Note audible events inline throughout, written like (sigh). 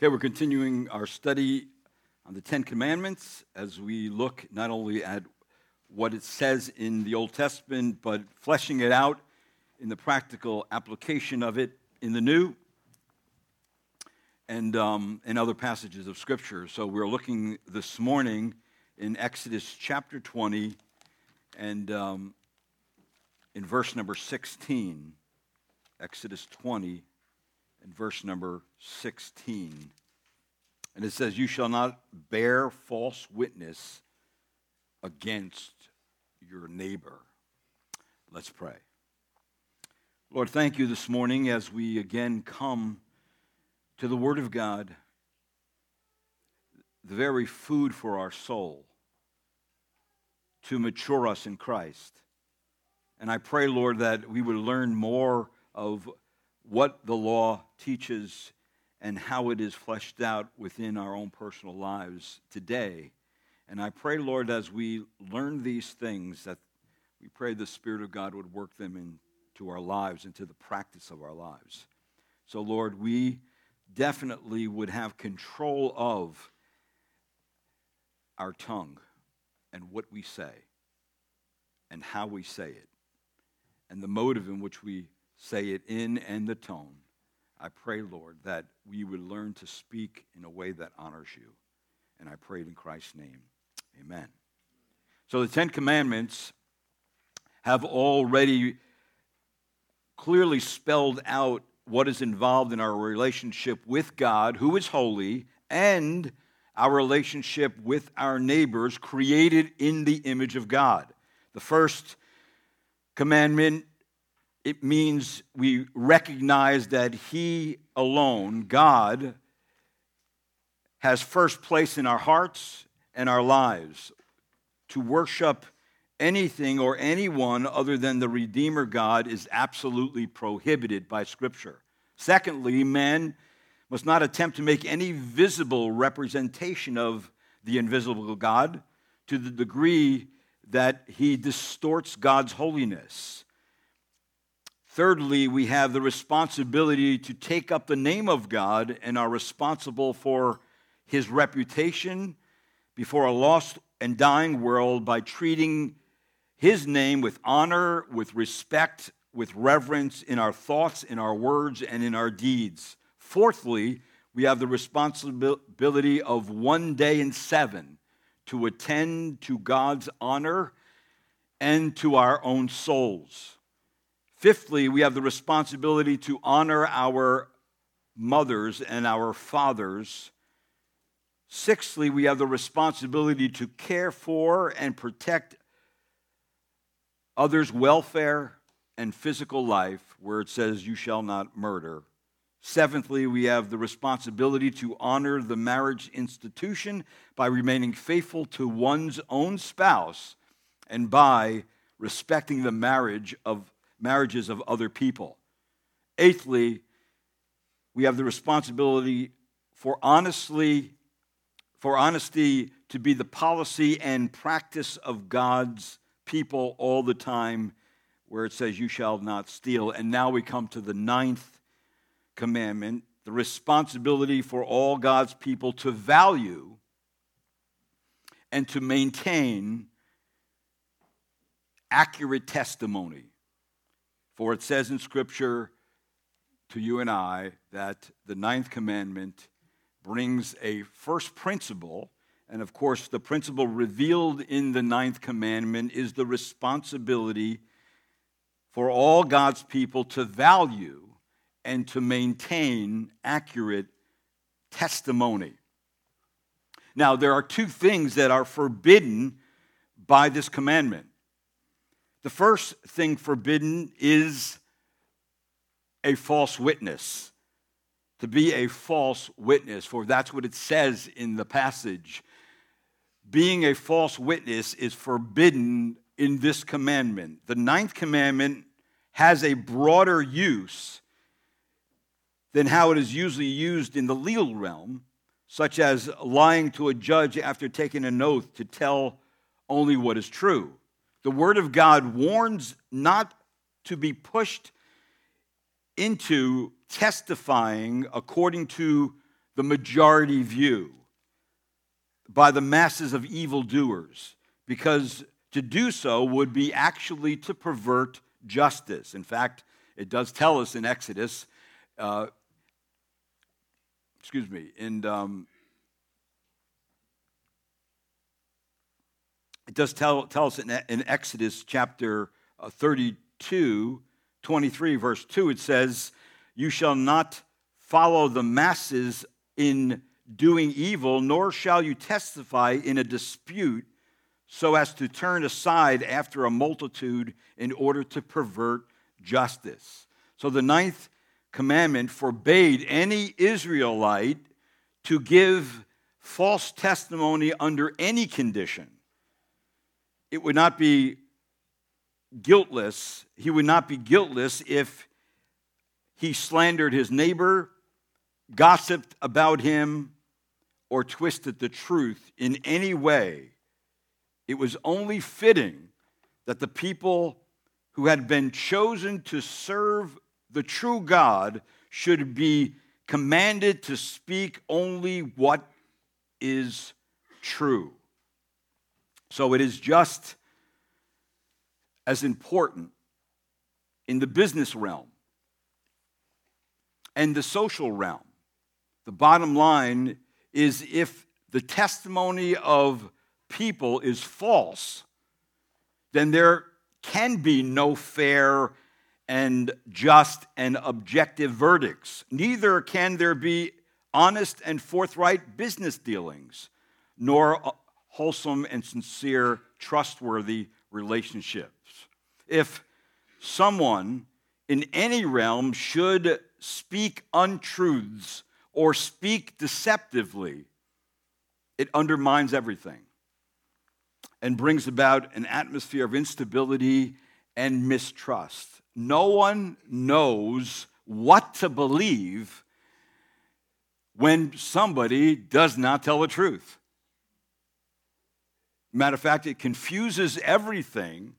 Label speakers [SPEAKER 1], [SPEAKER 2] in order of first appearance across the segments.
[SPEAKER 1] Okay, we're continuing our study on the Ten Commandments as we look not only at what it says in the Old Testament, but fleshing it out in the practical application of it in the New and um, in other passages of Scripture. So we're looking this morning in Exodus chapter 20 and um, in verse number 16. Exodus 20 and verse number 16. And it says, You shall not bear false witness against your neighbor. Let's pray. Lord, thank you this morning as we again come to the Word of God, the very food for our soul, to mature us in Christ. And I pray, Lord, that we would learn more of what the law teaches and how it is fleshed out within our own personal lives today. And I pray, Lord, as we learn these things, that we pray the Spirit of God would work them into our lives, into the practice of our lives. So, Lord, we definitely would have control of our tongue and what we say and how we say it and the motive in which we say it in and the tone. I pray, Lord, that we would learn to speak in a way that honors you. And I pray it in Christ's name. Amen. So the Ten Commandments have already clearly spelled out what is involved in our relationship with God, who is holy, and our relationship with our neighbors created in the image of God. The first commandment it means we recognize that He alone, God, has first place in our hearts and our lives. To worship anything or anyone other than the Redeemer God is absolutely prohibited by Scripture. Secondly, men must not attempt to make any visible representation of the invisible God to the degree that he distorts God's holiness. Thirdly, we have the responsibility to take up the name of God and are responsible for his reputation before a lost and dying world by treating his name with honor, with respect, with reverence in our thoughts, in our words, and in our deeds. Fourthly, we have the responsibility of one day in seven to attend to God's honor and to our own souls. Fifthly, we have the responsibility to honor our mothers and our fathers. Sixthly, we have the responsibility to care for and protect others' welfare and physical life, where it says, You shall not murder. Seventhly, we have the responsibility to honor the marriage institution by remaining faithful to one's own spouse and by respecting the marriage of marriages of other people. Eighthly, we have the responsibility for honestly for honesty to be the policy and practice of God's people all the time where it says you shall not steal and now we come to the ninth commandment the responsibility for all God's people to value and to maintain accurate testimony for it says in Scripture to you and I that the ninth commandment brings a first principle. And of course, the principle revealed in the ninth commandment is the responsibility for all God's people to value and to maintain accurate testimony. Now, there are two things that are forbidden by this commandment. The first thing forbidden is a false witness. To be a false witness, for that's what it says in the passage. Being a false witness is forbidden in this commandment. The ninth commandment has a broader use than how it is usually used in the legal realm, such as lying to a judge after taking an oath to tell only what is true. The Word of God warns not to be pushed into testifying according to the majority view by the masses of evildoers, because to do so would be actually to pervert justice. In fact, it does tell us in Exodus, uh, excuse me, in um, it does tell, tell us in, in Exodus chapter uh, 32, 23, verse 2, it says, You shall not follow the masses in doing evil, nor shall you testify in a dispute so as to turn aside after a multitude in order to pervert justice. So the ninth commandment forbade any Israelite to give false testimony under any condition. It would not be guiltless, he would not be guiltless if he slandered his neighbor, gossiped about him, or twisted the truth in any way. It was only fitting that the people who had been chosen to serve the true God should be commanded to speak only what is true. So it is just as important in the business realm and the social realm. The bottom line is if the testimony of people is false, then there can be no fair and just and objective verdicts. Neither can there be honest and forthright business dealings, nor wholesome and sincere, trustworthy relationships. If someone in any realm should speak untruths or speak deceptively, it undermines everything and brings about an atmosphere of instability and mistrust. No one knows what to believe when somebody does not tell the truth. Matter of fact, it confuses everything,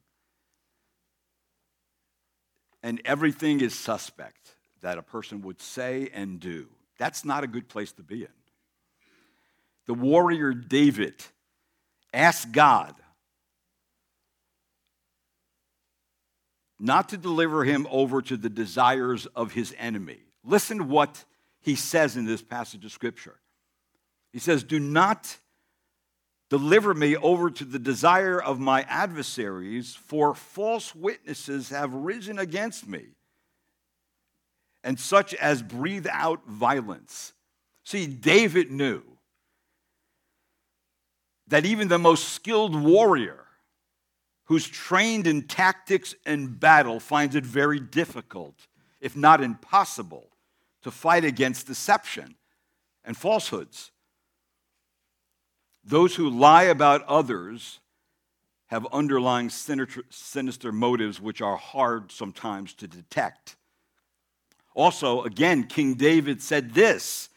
[SPEAKER 1] and everything is suspect that a person would say and do. That's not a good place to be in. The warrior David asked God not to deliver him over to the desires of his enemy. Listen to what he says in this passage of Scripture. He says, Do not deliver me over to the desire of my adversaries, for false witnesses have risen against me and such as breathe out violence. See, David knew that even the most skilled warrior who's trained in tactics and battle finds it very difficult, if not impossible, to fight against deception and falsehoods. Those who lie about others have underlying sinister motives which are hard sometimes to detect. Also, again, King David said this.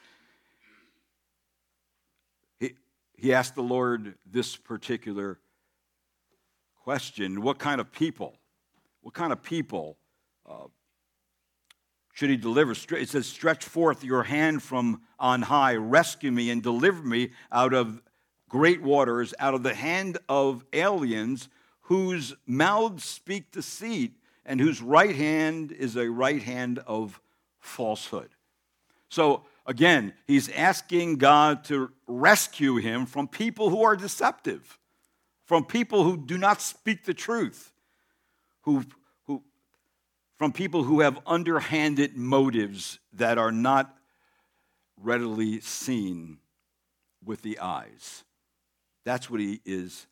[SPEAKER 1] He, he asked the Lord this particular question What kind of people? What kind of people uh, should he deliver? It says, Stretch forth your hand from on high, rescue me and deliver me out of great waters, out of the hand of aliens whose mouths speak deceit and whose right hand is a right hand of falsehood. So again, he's asking God to rescue him from people who are deceptive, from people who do not speak the truth, who, who, from people who have underhanded motives that are not readily seen with the eyes. That's what he is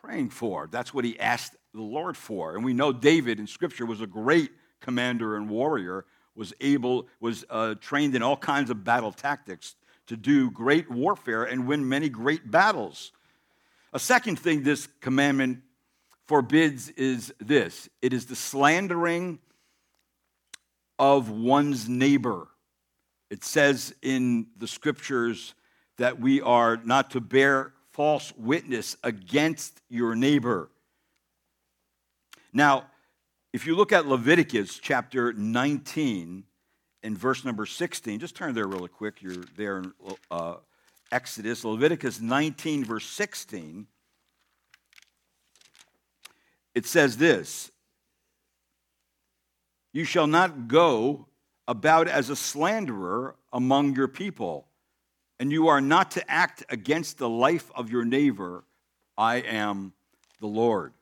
[SPEAKER 1] praying for. That's what he asked the Lord for. And we know David in Scripture was a great commander and warrior was able, was uh, trained in all kinds of battle tactics to do great warfare and win many great battles. A second thing this commandment forbids is this it is the slandering of one's neighbor. It says in the scriptures that we are not to bear false witness against your neighbor. Now, if you look at Leviticus chapter 19 and verse number 16. Just turn there really quick. You're there in uh, Exodus, Leviticus 19, verse 16. It says this You shall not go about as a slanderer among your people, and you are not to act against the life of your neighbor. I am the Lord.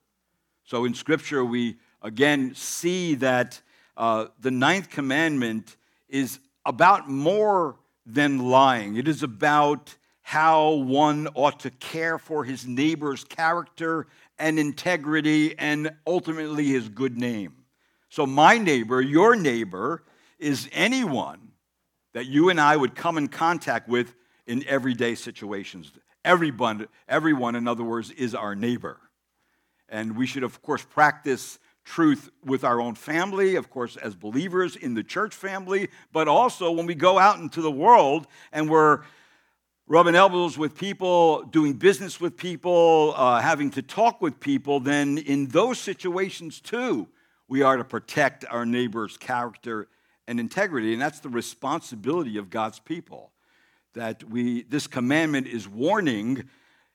[SPEAKER 1] So in Scripture, we again see that uh, the ninth commandment is about more than lying. It is about how one ought to care for his neighbor's character and integrity and ultimately his good name. So, my neighbor, your neighbor, is anyone that you and I would come in contact with in everyday situations. Everyone, everyone, in other words, is our neighbor. And we should, of course, practice truth with our own family, of course, as believers in the church family, but also when we go out into the world and we're rubbing elbows with people, doing business with people, uh, having to talk with people, then in those situations too, we are to protect our neighbor's character and integrity. And that's the responsibility of God's people. That we, this commandment is warning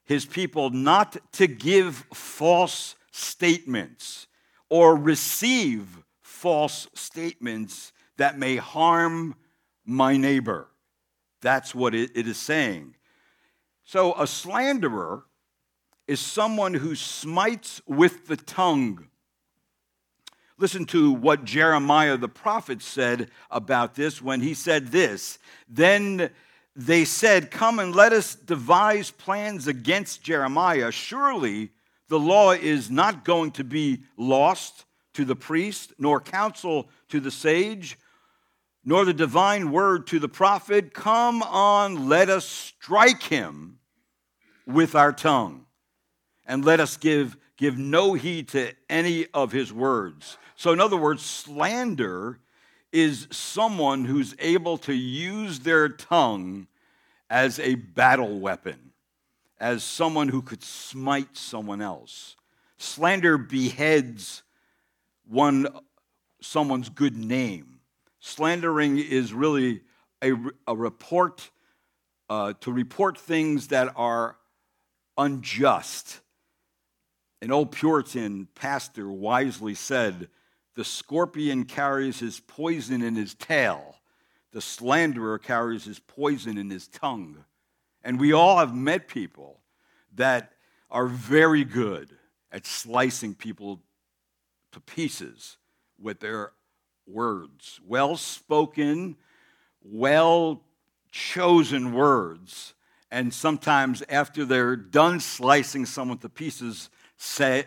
[SPEAKER 1] his people not to give false statements or receive false statements that may harm my neighbor. That's what it, is saying. So, a slanderer is someone who smites with the tongue. Listen to what Jeremiah the prophet said about this when he said this. Then they said, Come and let us devise plans against Jeremiah. Surely the law is not going to be lost to the priest, nor counsel to the sage, nor the divine word to the prophet. Come on, let us strike him with our tongue, and let us give, give no heed to any of his words. So, in other words, slander is someone who's able to use their tongue as a battle weapon as someone who could smite someone else. Slander beheads one, someone's good name. Slandering is really a, a report uh, to report things that are unjust. An old Puritan pastor wisely said, The scorpion carries his poison in his tail, the slanderer carries his poison in his tongue. And we all have met people that are very good at slicing people to pieces with their words. Well spoken, well chosen words. And sometimes after they're done slicing someone to pieces, say,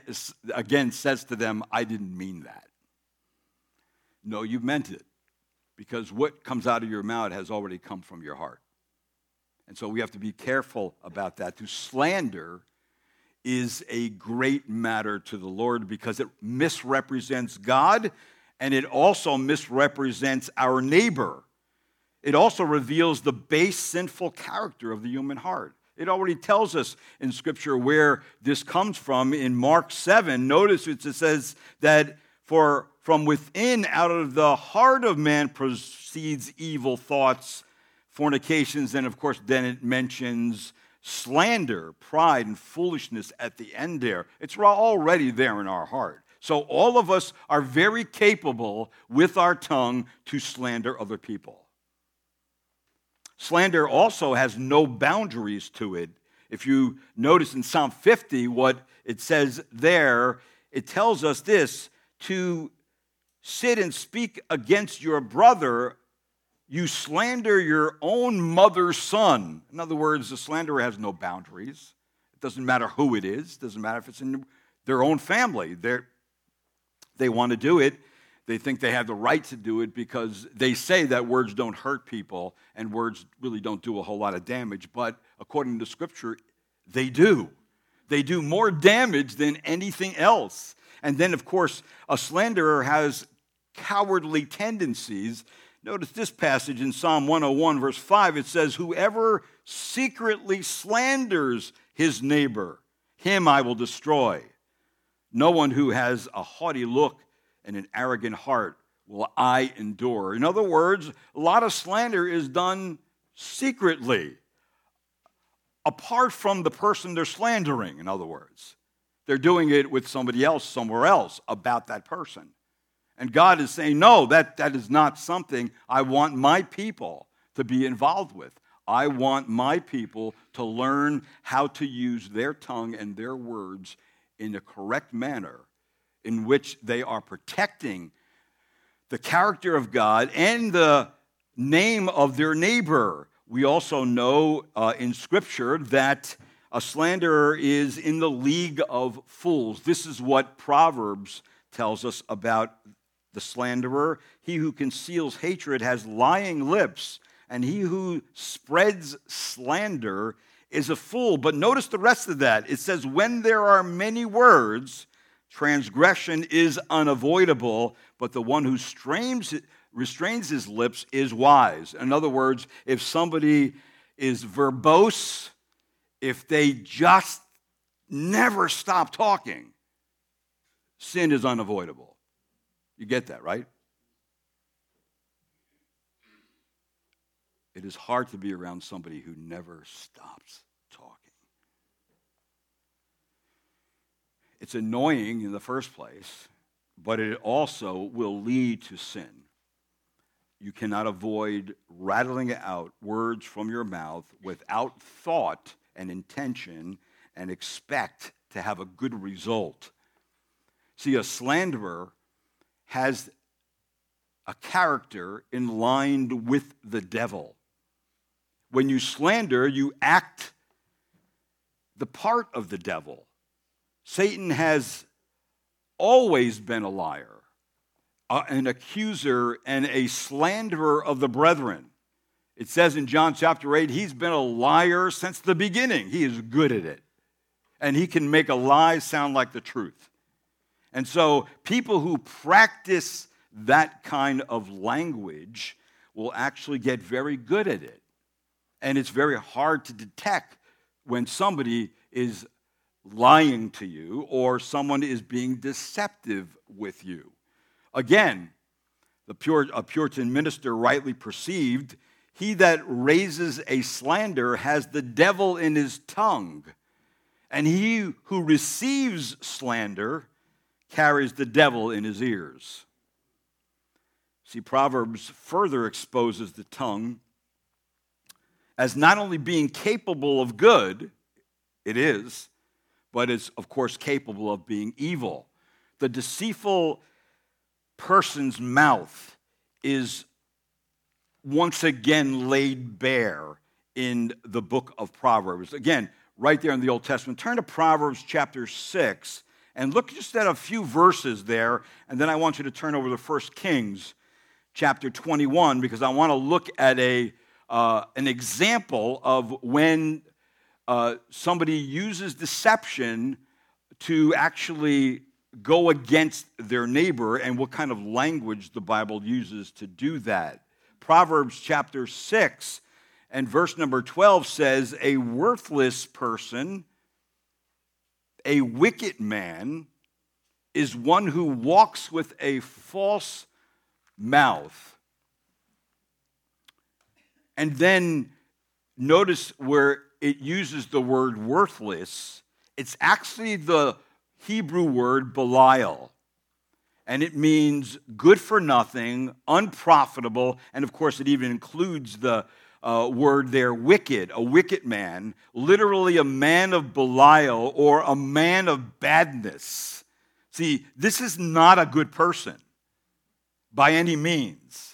[SPEAKER 1] again says to them, I didn't mean that. No, you meant it. Because what comes out of your mouth has already come from your heart. And so we have to be careful about that. To slander is a great matter to the Lord because it misrepresents God and it also misrepresents our neighbor. It also reveals the base sinful character of the human heart. It already tells us in Scripture where this comes from. In Mark 7, notice it says that for from within, out of the heart of man, proceeds evil thoughts fornications, and of course, then it mentions slander, pride, and foolishness at the end there. It's already there in our heart. So all of us are very capable with our tongue to slander other people. Slander also has no boundaries to it. If you notice in Psalm 50 what it says there, it tells us this to sit and speak against your brother you slander your own mother's son. In other words, the slanderer has no boundaries. It doesn't matter who it is, it doesn't matter if it's in their own family. They're, they want to do it. They think they have the right to do it because they say that words don't hurt people and words really don't do a whole lot of damage. But according to Scripture, they do. They do more damage than anything else. And then, of course, a slanderer has cowardly tendencies Notice this passage in Psalm 101, verse 5. It says, Whoever secretly slanders his neighbor, him I will destroy. No one who has a haughty look and an arrogant heart will I endure. In other words, a lot of slander is done secretly, apart from the person they're slandering, in other words. They're doing it with somebody else somewhere else about that person. And God is saying, no, that, that is not something I want my people to be involved with. I want my people to learn how to use their tongue and their words in the correct manner in which they are protecting the character of God and the name of their neighbor. We also know uh, in Scripture that a slanderer is in the league of fools. This is what Proverbs tells us about the slanderer. He who conceals hatred has lying lips, and he who spreads slander is a fool. But notice the rest of that. It says, When there are many words, transgression is unavoidable, but the one who strains, restrains his lips is wise. In other words, if somebody is verbose, if they just never stop talking, sin is unavoidable. You get that, right? It is hard to be around somebody who never stops talking. It's annoying in the first place, but it also will lead to sin. You cannot avoid rattling out words from your mouth without thought and intention and expect to have a good result. See, a slanderer has a character in line with the devil. When you slander, you act the part of the devil. Satan has always been a liar, uh, an accuser, and a slanderer of the brethren. It says in John chapter 8, he's been a liar since the beginning. He is good at it. And he can make a lie sound like the truth. And so people who practice that kind of language will actually get very good at it. And it's very hard to detect when somebody is lying to you or someone is being deceptive with you. Again, the Pur- a Puritan minister rightly perceived he that raises a slander has the devil in his tongue, and he who receives slander carries the devil in his ears. See, Proverbs further exposes the tongue as not only being capable of good, it is, but it's, of course, capable of being evil. The deceitful person's mouth is once again laid bare in the book of Proverbs. Again, right there in the Old Testament. Turn to Proverbs chapter 6 and look just at a few verses there, and then I want you to turn over to 1 Kings chapter 21 because I want to look at a, uh, an example of when uh, somebody uses deception to actually go against their neighbor and what kind of language the Bible uses to do that. Proverbs chapter 6 and verse number 12 says, A worthless person, a wicked man, is one who walks with a false mouth. And then notice where it uses the word worthless, it's actually the Hebrew word Belial. And it means good for nothing, unprofitable, and of course, it even includes the uh, word there, wicked, a wicked man, literally a man of Belial or a man of badness. See, this is not a good person by any means.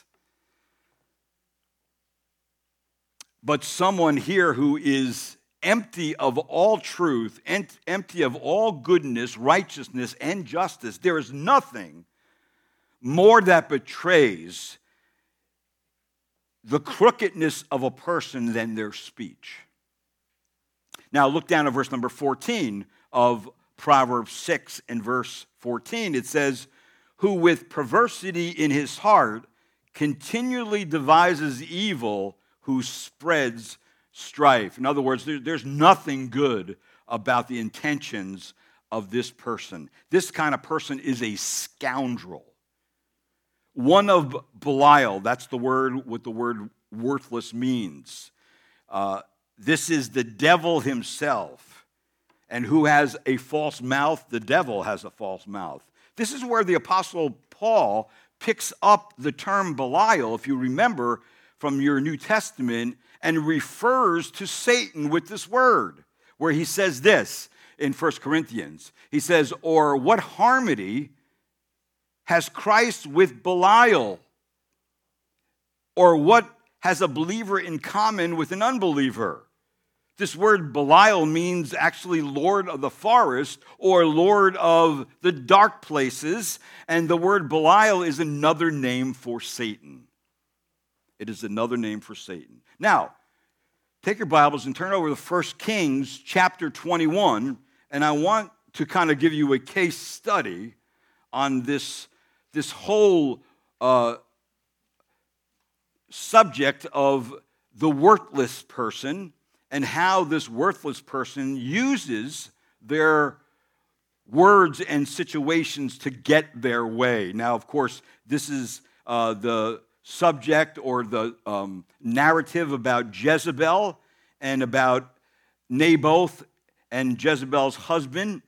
[SPEAKER 1] but someone here who is empty of all truth, empty of all goodness, righteousness, and justice. There is nothing more that betrays the crookedness of a person than their speech. Now, look down at verse number 14 of Proverbs 6 and verse 14. It says, Who with perversity in his heart continually devises evil who spreads strife. In other words, there, there's nothing good about the intentions of this person. This kind of person is a scoundrel. One of Belial. That's the word, what the word worthless means. Uh, this is the devil himself. And who has a false mouth? The devil has a false mouth. This is where the Apostle Paul picks up the term Belial, if you remember from your New Testament, and refers to Satan with this word, where he says this in 1 Corinthians. He says, Or what harmony has Christ with Belial? Or what has a believer in common with an unbeliever? This word Belial means actually Lord of the forest or Lord of the dark places. And the word Belial is another name for Satan. It is another name for Satan. Now, take your Bibles and turn over to 1 Kings chapter 21. And I want to kind of give you a case study on this, this whole uh, subject of the worthless person and how this worthless person uses their words and situations to get their way. Now, of course, this is uh, the subject or the um, narrative about Jezebel and about Naboth and Jezebel's husband,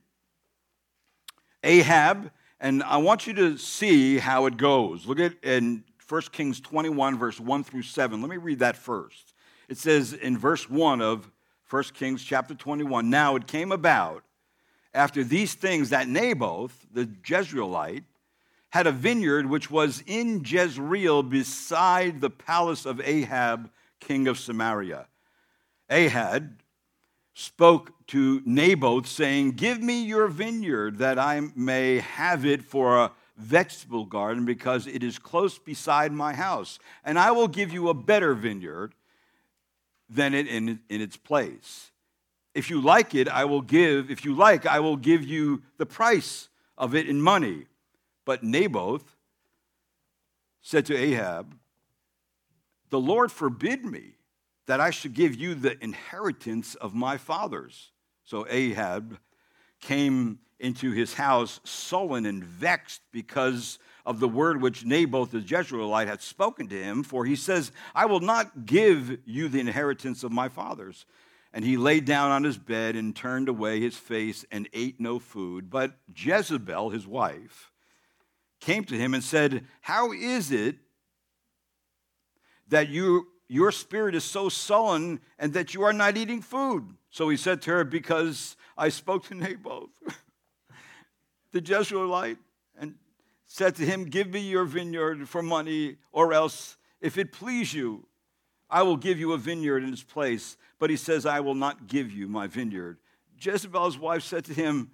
[SPEAKER 1] Ahab. And I want you to see how it goes. Look at in 1 Kings 21, verse 1 through 7. Let me read that first. It says in verse 1 of 1 Kings chapter 21 Now it came about after these things that Naboth, the Jezreelite, had a vineyard which was in Jezreel beside the palace of Ahab, king of Samaria. Ahab spoke to Naboth, saying, Give me your vineyard that I may have it for a vegetable garden, because it is close beside my house, and I will give you a better vineyard than it in, in its place. If you like it, I will give, if you like, I will give you the price of it in money. But Naboth said to Ahab, The Lord forbid me that I should give you the inheritance of my fathers. So Ahab came into his house sullen and vexed because of the word which Naboth the Jezreelite had spoken to him, for he says, I will not give you the inheritance of my fathers. And he lay down on his bed and turned away his face and ate no food. But Jezebel, his wife, came to him and said, How is it that you, your spirit is so sullen and that you are not eating food? So he said to her, Because I spoke to Naboth, (laughs) the Jezreelite, and said to him, Give me your vineyard for money, or else, if it please you, I will give you a vineyard in its place. But he says, I will not give you my vineyard. Jezebel's wife said to him,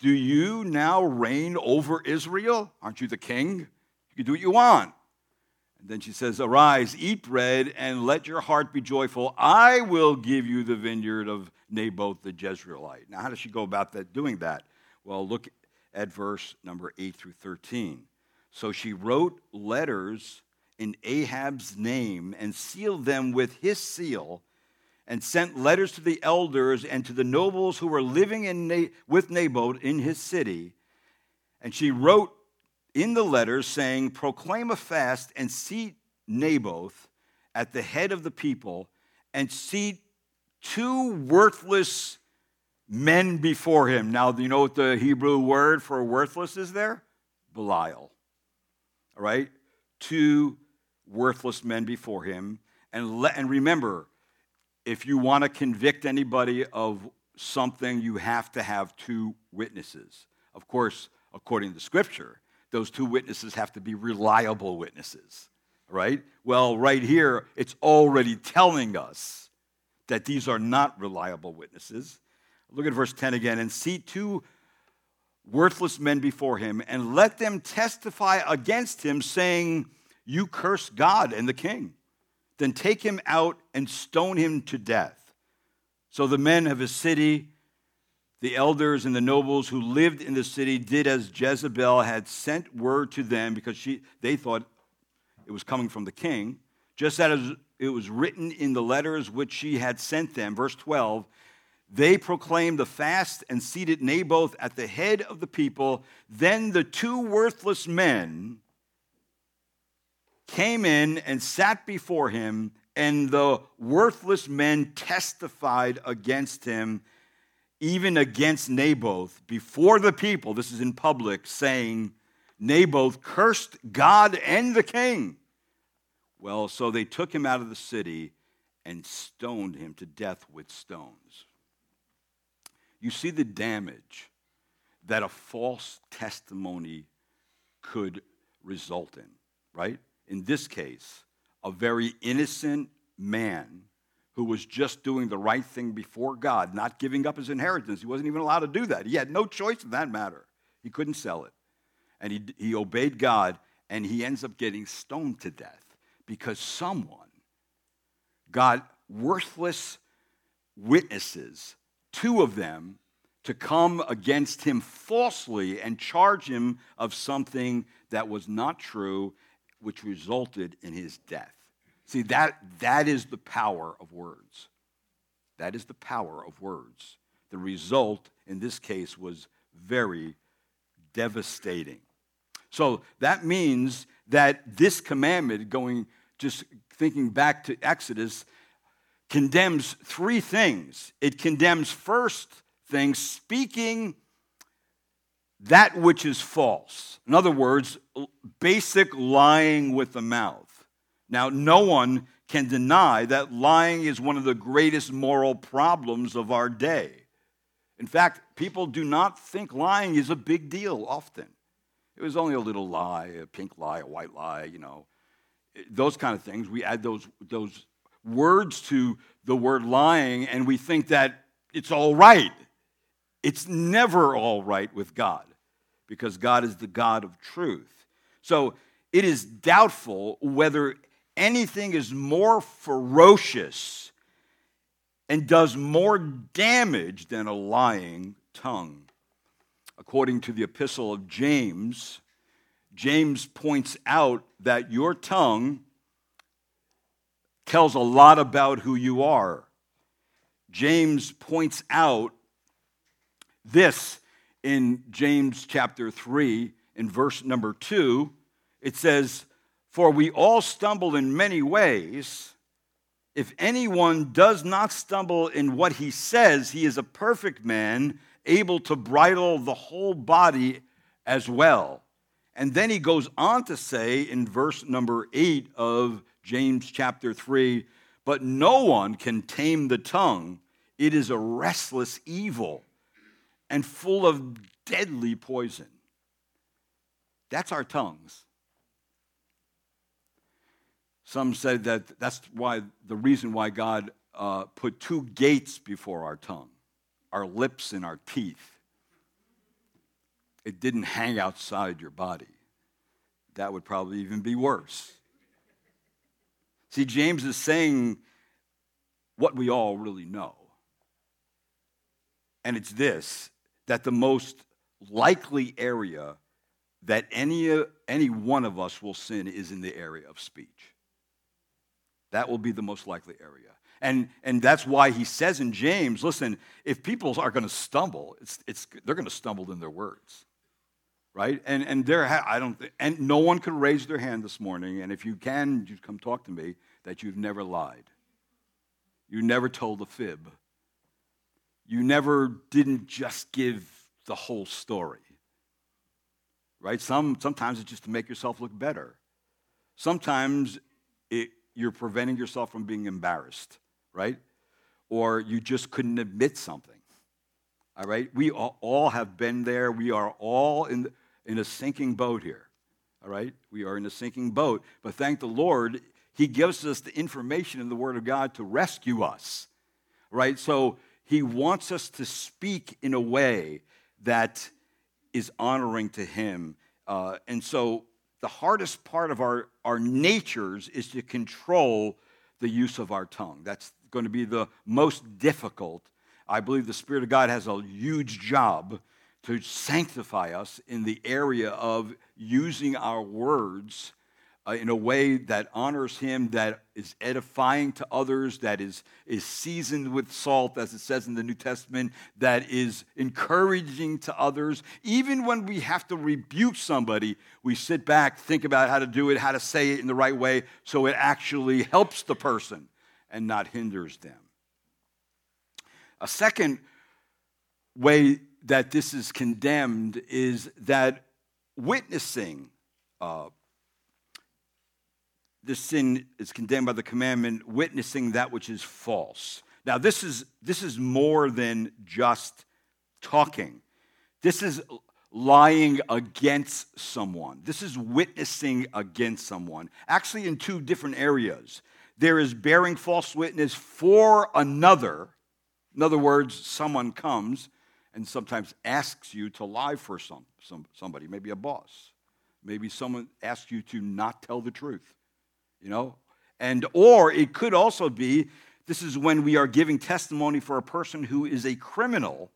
[SPEAKER 1] Do you now reign over Israel? Aren't you the king? You can do what you want. And then she says, Arise, eat bread, and let your heart be joyful. I will give you the vineyard of Naboth the Jezreelite. Now, how does she go about that, doing that? Well, look at verse number 8 through 13. So she wrote letters in Ahab's name and sealed them with his seal and sent letters to the elders and to the nobles who were living in Na- with Naboth in his city. And she wrote in the letter saying, Proclaim a fast and seat Naboth at the head of the people and seat two worthless men before him. Now, do you know what the Hebrew word for worthless is there? Belial. All right? Two worthless men before him. And, let, and remember, if you want to convict anybody of something, you have to have two witnesses. Of course, according to Scripture, those two witnesses have to be reliable witnesses, right? Well, right here, it's already telling us that these are not reliable witnesses. Look at verse 10 again. And see two worthless men before him, and let them testify against him, saying, You curse God and the king. Then take him out and stone him to death. So the men of his city, the elders and the nobles who lived in the city, did as Jezebel had sent word to them because she, they thought it was coming from the king, just as it was written in the letters which she had sent them. Verse 12 They proclaimed the fast and seated Naboth at the head of the people. Then the two worthless men came in and sat before him, and the worthless men testified against him, even against Naboth, before the people. This is in public, saying, Naboth cursed God and the king. Well, so they took him out of the city and stoned him to death with stones. You see the damage that a false testimony could result in, right? In this case, a very innocent man who was just doing the right thing before God, not giving up his inheritance. He wasn't even allowed to do that. He had no choice in that matter. He couldn't sell it. And he, he obeyed God, and he ends up getting stoned to death because someone got worthless witnesses two of them to come against him falsely and charge him of something that was not true, which resulted in his death. See, that, that is the power of words. That is the power of words. The result in this case was very devastating. So that means that this commandment, going just thinking back to Exodus, condemns three things. It condemns first thing, speaking that which is false. In other words, basic lying with the mouth. Now, no one can deny that lying is one of the greatest moral problems of our day. In fact, people do not think lying is a big deal often. It was only a little lie, a pink lie, a white lie, you know, those kind of things. We add those, those words to the word lying and we think that it's all right. It's never all right with God because God is the God of truth. So it is doubtful whether anything is more ferocious and does more damage than a lying tongue. According to the epistle of James, James points out that your tongue tells a lot about who you are. James points out this in James chapter 3, in verse number 2. It says, For we all stumble in many ways. If anyone does not stumble in what he says, he is a perfect man, able to bridle the whole body as well. And then he goes on to say in verse number 8 of James chapter 3 But no one can tame the tongue, it is a restless evil and full of deadly poison. That's our tongues. Some said that that's why the reason why God uh, put two gates before our tongue our lips and our teeth. It didn't hang outside your body. That would probably even be worse. See, James is saying what we all really know. And it's this that the most likely area that any, any one of us will sin is in the area of speech. That will be the most likely area. And, and that's why he says in James listen, if people are going to stumble, it's, it's, they're going to stumble in their words. Right? And, and there, I don't, and no one could raise their hand this morning. And if you can, you come talk to me that you've never lied. You never told a fib. You never didn't just give the whole story. Right? Some, sometimes it's just to make yourself look better. Sometimes it, you're preventing yourself from being embarrassed, right? Or you just couldn't admit something. All right? We all have been there. We are all in, in a sinking boat here. All right? We are in a sinking boat. But thank the Lord, he gives us the information in the Word of God to rescue us, right? So He wants us to speak in a way that is honoring to Him. Uh, and so the hardest part of our, our natures is to control the use of our tongue. That's going to be the most difficult. I believe the Spirit of God has a huge job to sanctify us in the area of using our words uh, in a way that honors him, that is edifying to others, that is, is seasoned with salt, as it says in the New Testament, that is encouraging to others. Even when we have to rebuke somebody, we sit back, think about how to do it, how to say it in the right way, so it actually helps the person and not hinders them. A second way that this is condemned is that witnessing uh, this sin is condemned by the commandment witnessing that which is false. Now, this is, this is more than just talking. This is lying against someone. This is witnessing against someone, actually, in two different areas. There is bearing false witness for another. In other words, someone comes and sometimes asks you to lie for some, some, somebody, maybe a boss. Maybe someone asks you to not tell the truth you know? And or it could also be this is when we are giving testimony for a person who is a criminal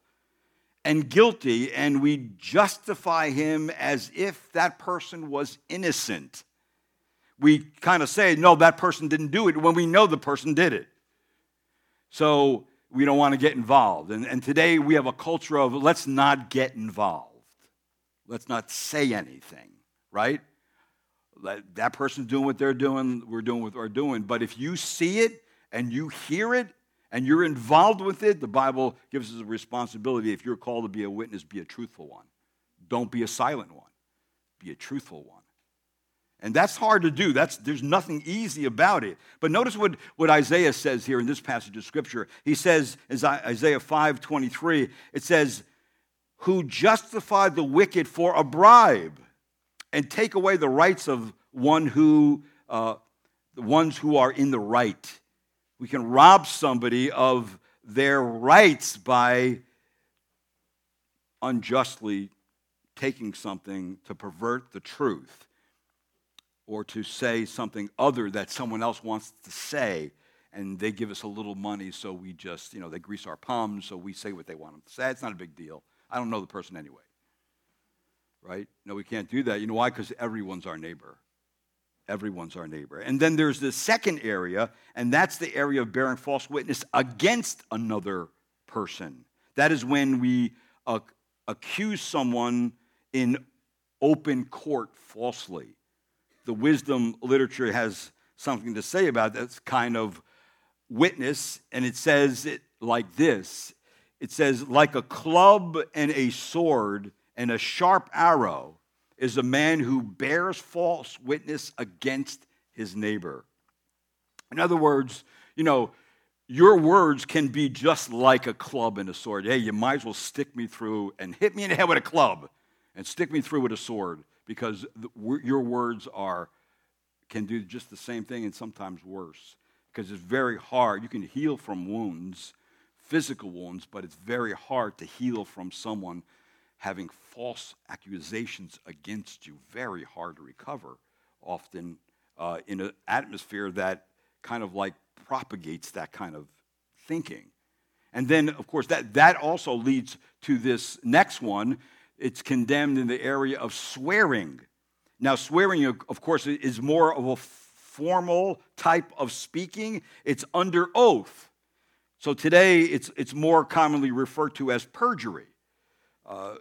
[SPEAKER 1] and guilty and we justify him as if that person was innocent. We kind of say, no, that person didn't do it when we know the person did it. So we don't want to get involved. And, and today we have a culture of let's not get involved. Let's not say anything, right? That person's doing what they're doing, we're doing what we're doing. But if you see it and you hear it and you're involved with it, the Bible gives us a responsibility. If you're called to be a witness, be a truthful one. Don't be a silent one, be a truthful one. And that's hard to do. That's, there's nothing easy about it. But notice what, what Isaiah says here in this passage of Scripture. He says, as Isaiah 5 23, it says, Who justified the wicked for a bribe and take away the rights of one who, uh, the ones who are in the right. We can rob somebody of their rights by unjustly taking something to pervert the truth or to say something other that someone else wants to say. And they give us a little money so we just you know they grease our palms so we say what they want them to say. It's not a big deal. I don't know the person anyway right? No, we can't do that. You know why? Because everyone's our neighbor. Everyone's our neighbor. And then there's the second area, and that's the area of bearing false witness against another person. That is when we uh, accuse someone in open court falsely. The wisdom literature has something to say about this kind of witness, and it says it like this it says, like a club and a sword and a sharp arrow is a man who bears false witness against his neighbor. In other words, you know, your words can be just like a club and a sword. Hey, you might as well stick me through and hit me in the head with a club and stick me through with a sword because the, your words are can do just the same thing and sometimes worse because it's very hard. You can heal from wounds, physical wounds, but it's very hard to heal from someone having false accusations against you, very hard to recover, often uh, in an atmosphere that kind of like propagates that kind of thinking. And then, of course, that, that also leads to this next one. It's condemned in the area of swearing. Now, swearing, of course, is more of a formal type of speaking, it's under oath. So today, it's, it's more commonly referred to as perjury. Uh,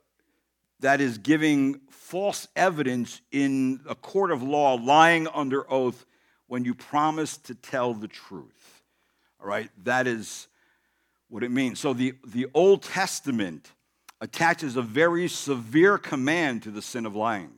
[SPEAKER 1] that is giving false evidence in a court of law, lying under oath when you promise to tell the truth. All right, that is what it means. So the, the Old Testament attaches a very severe command to the sin of lying.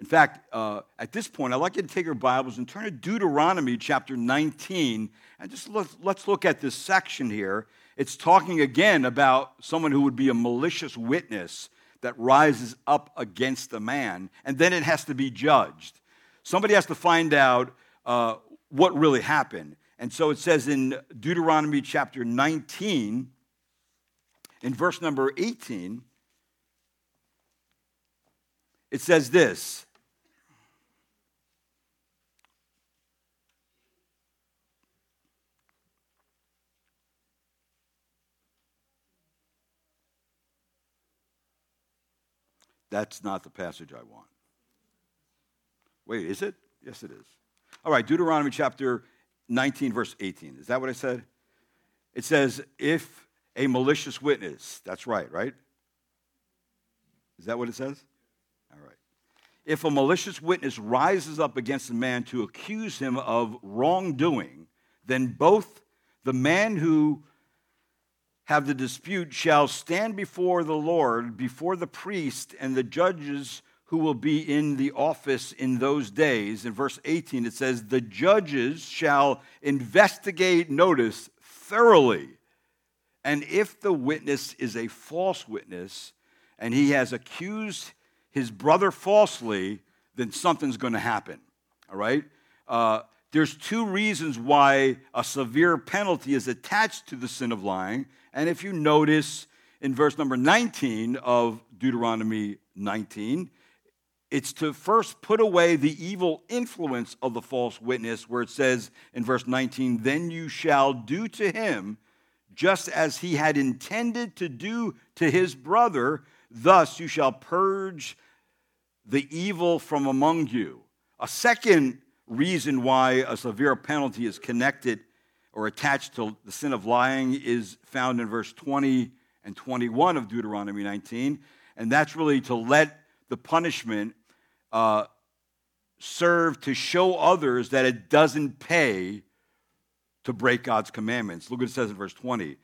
[SPEAKER 1] In fact, uh, at this point, I'd like you to take your Bibles and turn to Deuteronomy chapter 19, and just look, let's look at this section here. It's talking again about someone who would be a malicious witness that rises up against a man, and then it has to be judged. Somebody has to find out uh, what really happened. And so it says in Deuteronomy chapter 19, in verse number 18, it says this That's not the passage I want. Wait, is it? Yes, it is. All right, Deuteronomy chapter 19, verse 18. Is that what I said? It says, if a malicious witness, that's right, right? Is that what it says? All right. If a malicious witness rises up against a man to accuse him of wrongdoing, then both the man who have the dispute shall stand before the Lord, before the priest and the judges who will be in the office in those days. In verse 18, it says, The judges shall investigate, notice, thoroughly. And if the witness is a false witness and he has accused his brother falsely, then something's going to happen. All right? Uh, there's two reasons why a severe penalty is attached to the sin of lying. And if you notice in verse number 19 of Deuteronomy 19, it's to first put away the evil influence of the false witness, where it says in verse 19, Then you shall do to him just as he had intended to do to his brother, thus you shall purge the evil from among you. A second reason why a severe penalty is connected or attached to the sin of lying is found in verse 20 and 21 of Deuteronomy 19. And that's really to let the punishment uh, serve to show others that it doesn't pay to break God's commandments. Look what it says in verse 20.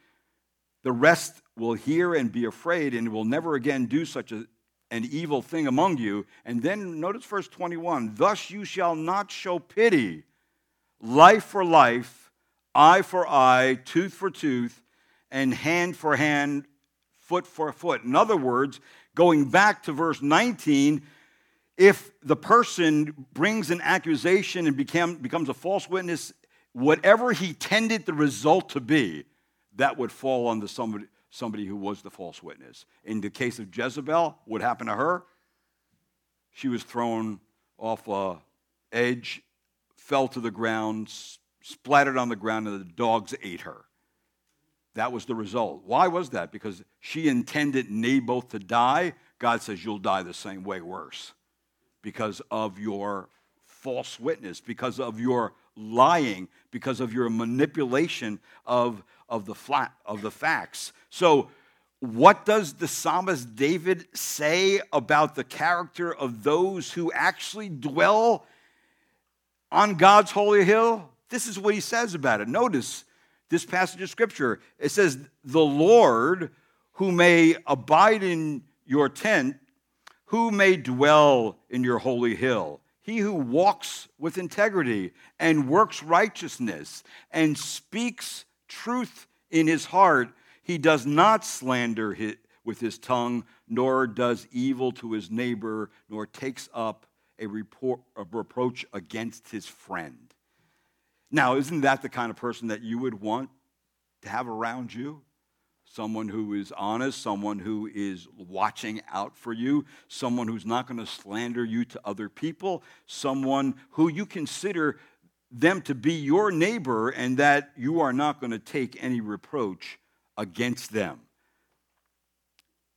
[SPEAKER 1] The rest will hear and be afraid and will never again do such a, an evil thing among you. And then notice verse 21 Thus you shall not show pity, life for life, eye for eye, tooth for tooth, and hand for hand, foot for foot. In other words, going back to verse 19, if the person brings an accusation and becomes a false witness, whatever he tended the result to be, that would fall on somebody, somebody who was the false witness. In the case of Jezebel, what happened to her? She was thrown off a edge, fell to the ground, splattered on the ground, and the dogs ate her. That was the result. Why was that? Because she intended Naboth to die. God says, You'll die the same way, worse, because of your false witness, because of your lying, because of your manipulation of of the, flat, of the facts. So, what does the psalmist David say about the character of those who actually dwell on God's holy hill? This is what he says about it. Notice this passage of scripture. It says, The Lord who may abide in your tent, who may dwell in your holy hill. He who walks with integrity and works righteousness and speaks truth in his heart, he does not slander with his tongue, nor does evil to his neighbor, nor takes up a, report, a reproach against his friend. Now, isn't that the kind of person that you would want to have around you? Someone who is honest, someone who is watching out for you, someone who's not going to slander you to other people, someone who you consider them to be your neighbor and that you are not going to take any reproach against them.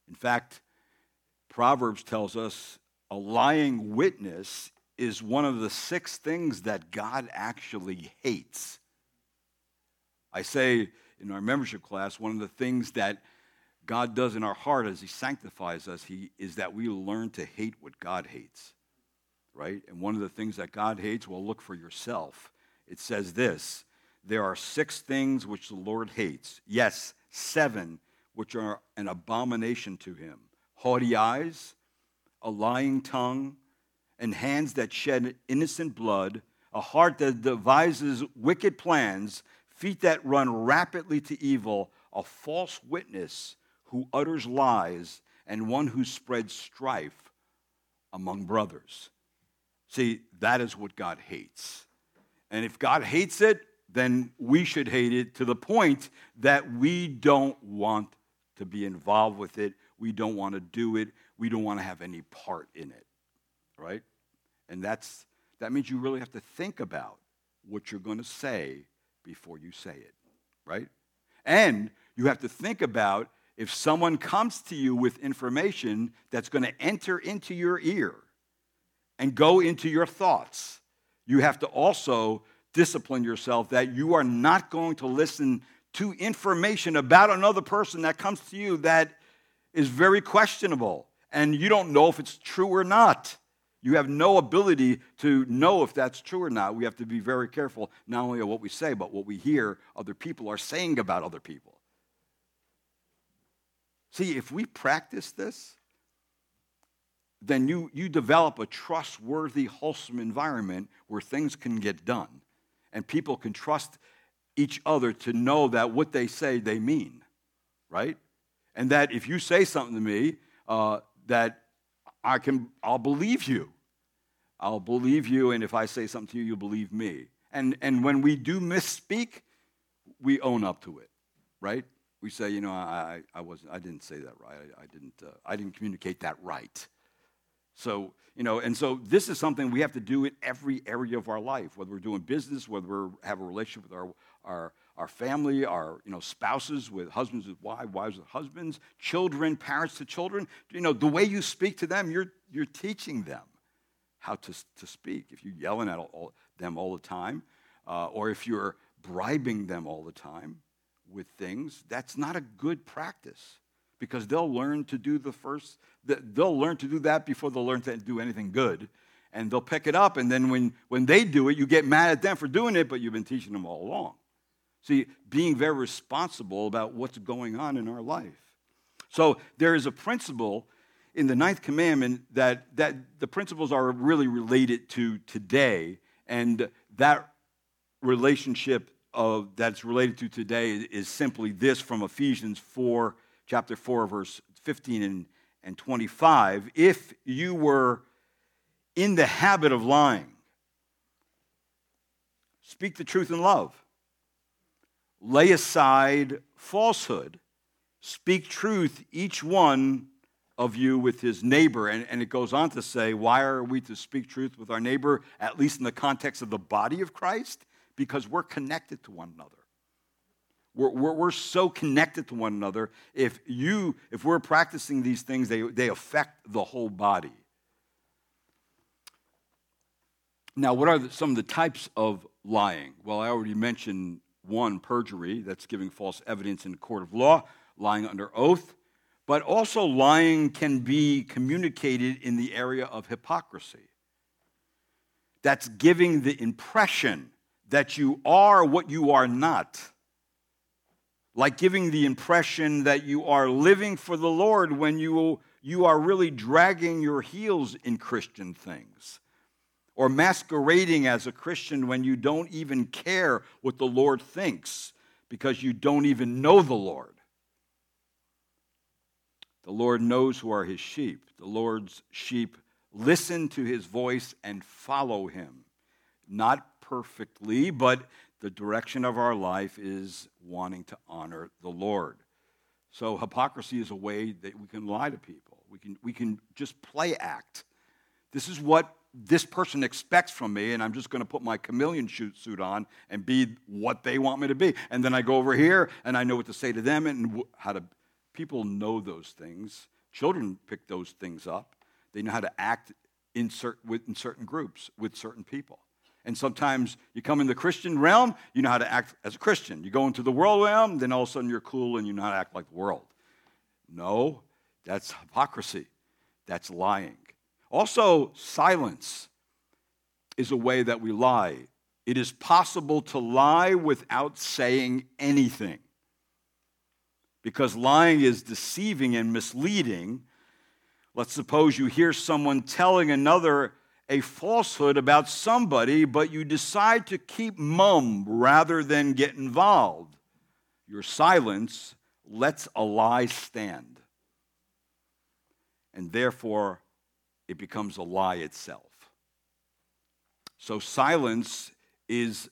[SPEAKER 1] In fact, Proverbs tells us a lying witness is one of the six things that God actually hates. I say in our membership class, one of the things that God does in our heart as He sanctifies us he, is that we learn to hate what God hates right? And one of the things that God hates, well, look for yourself. It says this there are six things which the Lord hates. Yes, seven which are an abomination to him haughty eyes, a lying tongue, and hands that shed innocent blood, a heart that devises wicked plans, feet that run rapidly to evil, a false witness who utters lies, and one who spreads strife among brothers. See, that is what God hates. And if God hates it, then we should hate it to the point that we don't want to be involved with it. We don't want to do it. We don't want to have any part in it. Right? And that's that means you really have to think about what you're going to say before you say it. Right? And you have to think about if someone comes to you with information that's going to enter into your ear and go into your thoughts. you have to also discipline yourself that you are not going to listen to information about another person that comes to you that is very questionable and you don't know if it's true or not. You have no ability to know if that's true or not. We have to be very careful not only of what we say, but what we hear other people are saying about other people. See, if we practice this, then you, you develop a trustworthy, wholesome environment where things can get done and people can trust each other to know that what they say they mean, right? And that if you say something to me, uh, that I can, I'll believe you. I'll believe you, and if I say something to you, you'll believe me. And, and when we do misspeak, we own up to it, right? We say, you know, I, I, wasn't, I didn't say that right. I, I didn't, uh, I didn't communicate that right. So, you know, and so this is something we have to do in every area of our life, whether we're doing business, whether we have a relationship with our, our, our family, our, you know, spouses with husbands with wives, wives with husbands, children, parents to children. You know, the way you speak to them, you're, you're teaching them how to, to speak. If you're yelling at all, them all the time, uh, or if you're bribing them all the time with things, that's not a good practice because they'll learn to do the first, they'll learn to do that before they'll learn to do anything good. And they'll pick it up, and then when, when they do it, you get mad at them for doing it, but you've been teaching them all along. See, being very responsible about what's going on in our life. So there is a principle in the ninth commandment that, that the principles are really related to today, and that relationship of, that's related to today is simply this from Ephesians 4 chapter 4, verse 15 and, and 25, if you were in the habit of lying, speak the truth in love. Lay aside falsehood. Speak truth, each one of you with his neighbor. And, and it goes on to say, why are we to speak truth with our neighbor, at least in the context of the body of Christ? Because we're connected to one another. We're, we're, we're, so connected to one another. If you, if we're practicing these things, they, they affect the whole body. Now, what are the, some of the types of lying? Well, I already mentioned one, perjury, that's giving false evidence in a court of law, lying under oath, but also lying can be communicated in the area of hypocrisy. That's giving the impression that you are what you are not like giving the impression that you are living for the Lord when you, you are really dragging your heels in Christian things, or masquerading as a Christian when you don't even care what the Lord thinks because you don't even know the Lord. The Lord knows who are his sheep. The Lord's sheep listen to his voice and follow him. Not perfectly, but the direction of our life is wanting to honor the Lord. So hypocrisy is a way that we can lie to people. We can, we can just play act. This is what this person expects from me, and I'm just going to put my chameleon suit on and be what they want me to be. And then I go over here and I know what to say to them and how to. People know those things. Children pick those things up. They know how to act in, cert, in certain groups with certain people. And sometimes you come in the Christian realm, you know how to act as a Christian. You go into the world realm, then all of a sudden you're cool and you know how to act like the world. No, that's hypocrisy. That's lying. Also, silence is a way that we lie. It is possible to lie without saying anything. Because lying is deceiving and misleading. Let's suppose you hear someone telling another a falsehood about somebody, but you decide to keep mum rather than get involved. Your silence lets a lie stand. And therefore, it becomes a lie itself. So, silence is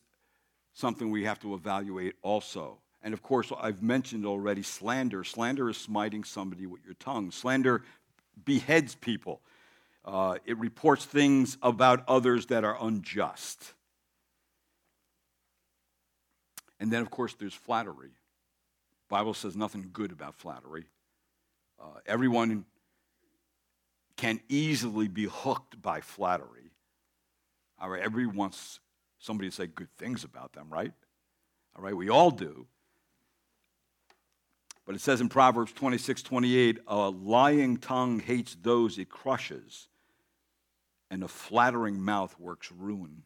[SPEAKER 1] something we have to evaluate also. And of course, I've mentioned already slander. Slander is smiting somebody with your tongue. Slander beheads people. Uh, it reports things about others that are unjust. And then, of course, there's flattery. Bible says nothing good about flattery. Uh, everyone can easily be hooked by flattery. All right, everybody wants somebody to say good things about them, right? All right, we all do. But it says in Proverbs 26 28, a lying tongue hates those it crushes, and a flattering mouth works ruin.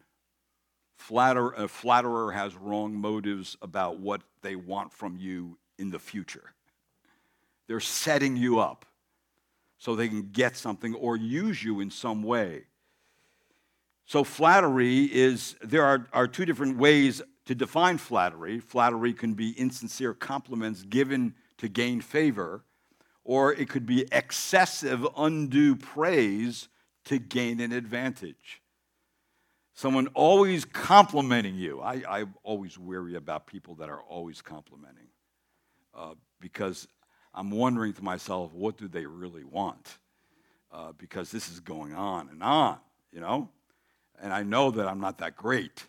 [SPEAKER 1] Flatter, a flatterer has wrong motives about what they want from you in the future. They're setting you up so they can get something or use you in some way. So, flattery is, there are, are two different ways to define flattery. Flattery can be insincere compliments given to gain favor, or it could be excessive, undue praise to gain an advantage. Someone always complimenting you. I, I'm always weary about people that are always complimenting uh, because I'm wondering to myself, what do they really want? Uh, because this is going on and on, you know? And I know that I'm not that great.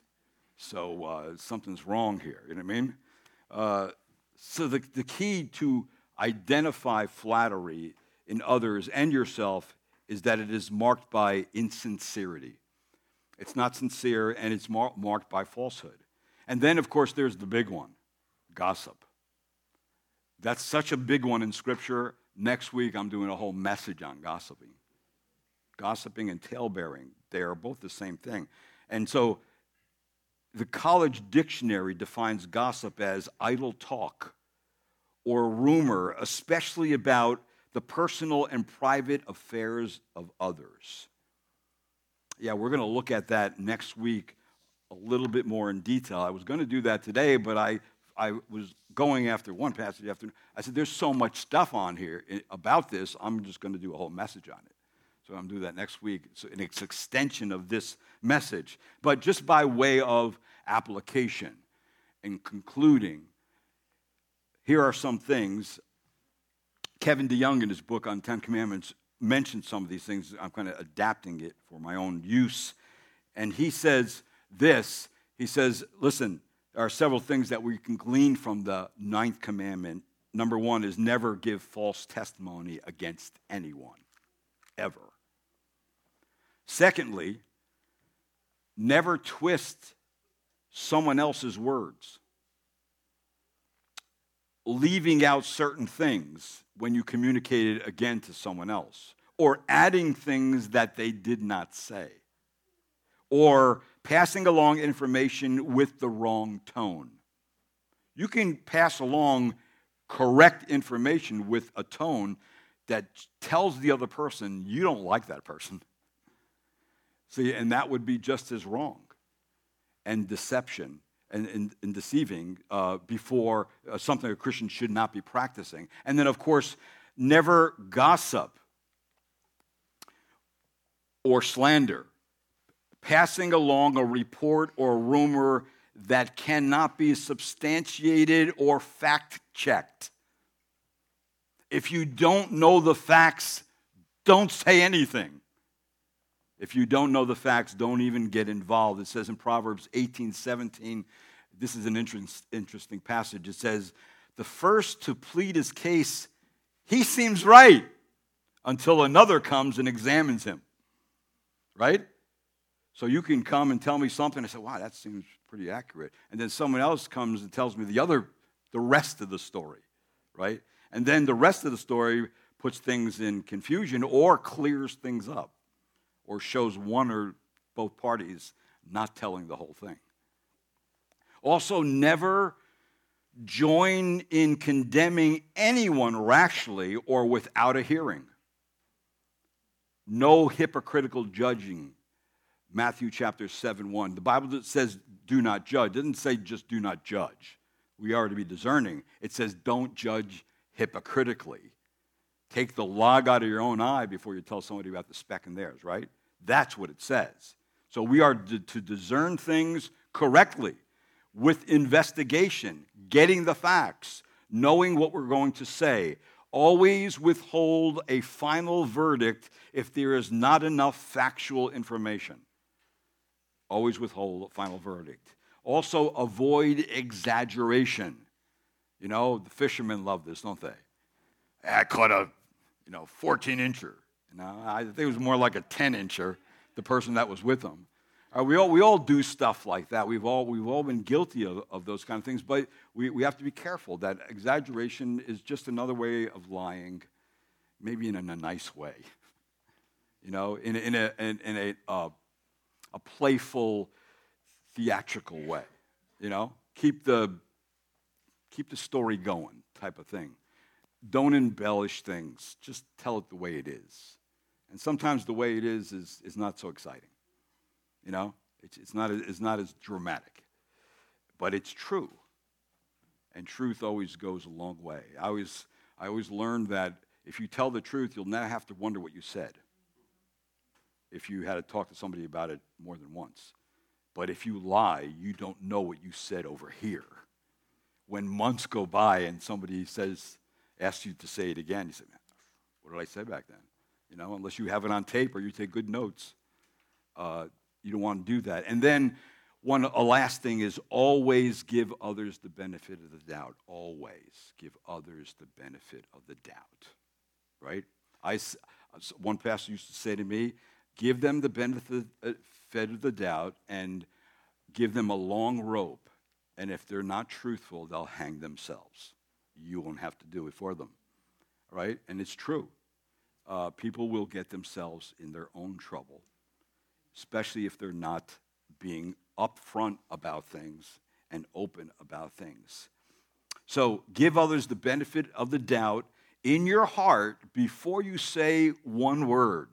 [SPEAKER 1] So uh, something's wrong here, you know what I mean? Uh, so the, the key to identify flattery in others and yourself is that it is marked by insincerity. It's not sincere and it's mar- marked by falsehood. And then, of course, there's the big one gossip. That's such a big one in Scripture. Next week, I'm doing a whole message on gossiping. Gossiping and talebearing, they are both the same thing. And so, the college dictionary defines gossip as idle talk or rumor, especially about the personal and private affairs of others. Yeah, we're going to look at that next week a little bit more in detail. I was going to do that today, but I, I was going after one passage after. I said, "There's so much stuff on here eh, about this. I'm just going to do a whole message on it." So I'm going to do that next week. So It's an extension of this message, but just by way of application and concluding, here are some things. Kevin DeYoung, in his book on Ten Commandments, mentioned some of these things. I'm kind of adapting it for my own use, and he says this. He says, "Listen." There are several things that we can glean from the ninth commandment. Number one is never give false testimony against anyone, ever. Secondly, never twist someone else's words, leaving out certain things when you communicate it again to someone else, or adding things that they did not say, or passing along information with the wrong tone. You can pass along correct information with a tone that tells the other person you don't like that person. See, and that would be just as wrong and deception and, and, and deceiving uh, before uh, something a Christian should not be practicing. And then, of course, never gossip or slander passing along a report or rumor that cannot be substantiated or fact checked. If you don't know the facts, don't say anything. If you don't know the facts, don't even get involved. It says in Proverbs 18 17, this is an interest, interesting passage. It says, The first to plead his case, he seems right until another comes and examines him. Right? So you can come and tell me something. I say, wow, that seems pretty accurate. And then someone else comes and tells me the other, the rest of the story, right? And then the rest of the story puts things in confusion or clears things up or shows one or both parties not telling the whole thing. Also, never join in condemning anyone rashly or without a hearing. No hypocritical judging Matthew chapter 7 1. The Bible says do not judge. It doesn't say just do not judge. We are to be discerning. It says don't judge hypocritically. Take the log out of your own eye before you tell somebody about the speck in theirs, right? That's what it says. So we are to, to discern things correctly with investigation, getting the facts, knowing what we're going to say. Always withhold a final verdict if there is not enough factual information. Always withhold a final verdict. Also, avoid exaggeration. You know, the fishermen love this, don't they? I caught a, you know, 14 incher. You know, I think it was more like a 10 incher, the person that was with them. Uh, we, all, we all do stuff like that. We've all, we've all been guilty of, of those kind of things, but we, we have to be careful that exaggeration is just another way of lying, maybe in a, in a nice way. You know, in, in a, in, in a, uh, a playful, theatrical way. You know, keep the, keep the story going type of thing. Don't embellish things, just tell it the way it is. And sometimes the way it is is, is not so exciting. You know, it's, it's, not, it's not as dramatic, but it's true. And truth always goes a long way. I always, I always learned that if you tell the truth, you'll never have to wonder what you said if you had to talk to somebody about it more than once. But if you lie, you don't know what you said over here. When months go by and somebody says, asks you to say it again, you say, man, what did I say back then? You know, unless you have it on tape or you take good notes. Uh, you don't want to do that. And then one a last thing is always give others the benefit of the doubt. Always give others the benefit of the doubt. Right? I one pastor used to say to me, give them the benefit uh, of the doubt and give them a long rope. And if they're not truthful, they'll hang themselves. You won't have to do it for them. Right? And it's true. Uh, people will get themselves in their own trouble especially if they're not being upfront about things and open about things. So give others the benefit of the doubt in your heart before you say one word.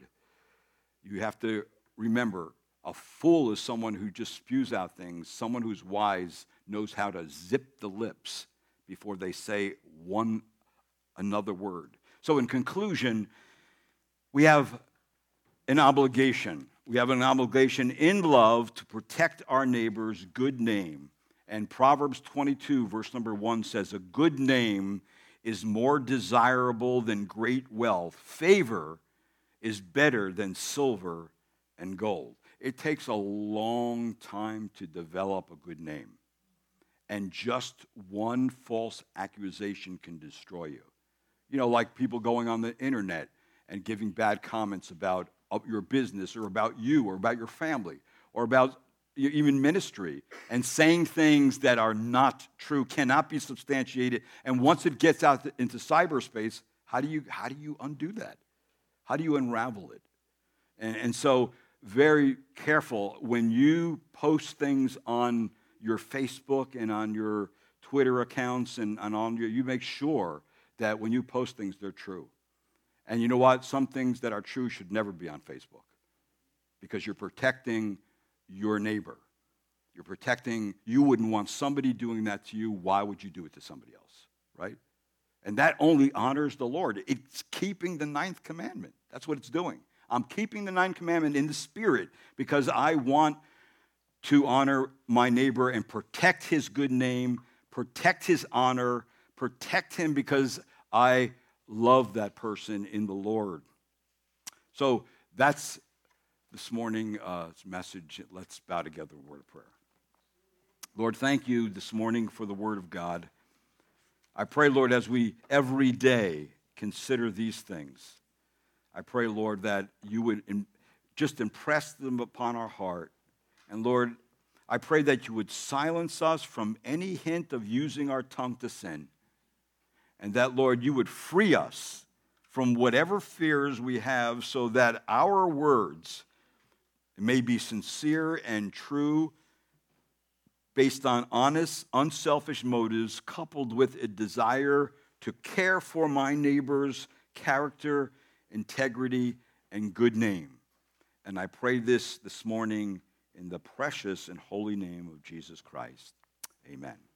[SPEAKER 1] You have to remember a fool is someone who just spews out things. Someone who's wise knows how to zip the lips before they say one another word. So, in conclusion, we have an obligation we have an obligation in love to protect our neighbor's good name. And Proverbs 22, verse number 1 says, A good name is more desirable than great wealth. Favor is better than silver and gold. It takes a long time to develop a good name. And just one false accusation can destroy you. You know, like people going on the internet and giving bad comments about uh, your business or about you or about your family or about even ministry and saying things that are not true cannot be substantiated. And once it gets out into cyberspace how do you how do you undo that? How do you unravel it? And, and so very careful when you post things on your facebook and on your twitter accounts and, and on your you make sure that when you post things they're true and you know what? Some things that are true should never be on Facebook because you're protecting your neighbor. You're protecting, you wouldn't want somebody doing that to you. Why would you do it to somebody else? Right? And that only honors the Lord. It's keeping the ninth commandment. That's what it's doing. I'm keeping the ninth commandment in the spirit because I want to honor my neighbor and protect his good name, protect his honor, protect him because I love that person in the Lord. So that's this morning's uh, message. Let's bow together in word of prayer. Lord, thank you this morning for the word of God. I pray, Lord, as we every day consider these things, I pray, Lord, that you would just impress them upon our heart. And Lord, I pray that you would silence us from any hint of using our tongue to sin. And that, Lord, you would free us from whatever fears we have so that our words may be sincere and true, based on honest, unselfish motives, coupled with a desire to care for my neighbor's character, integrity, and good name. And I pray this this morning in the precious and holy name of Jesus Christ. Amen.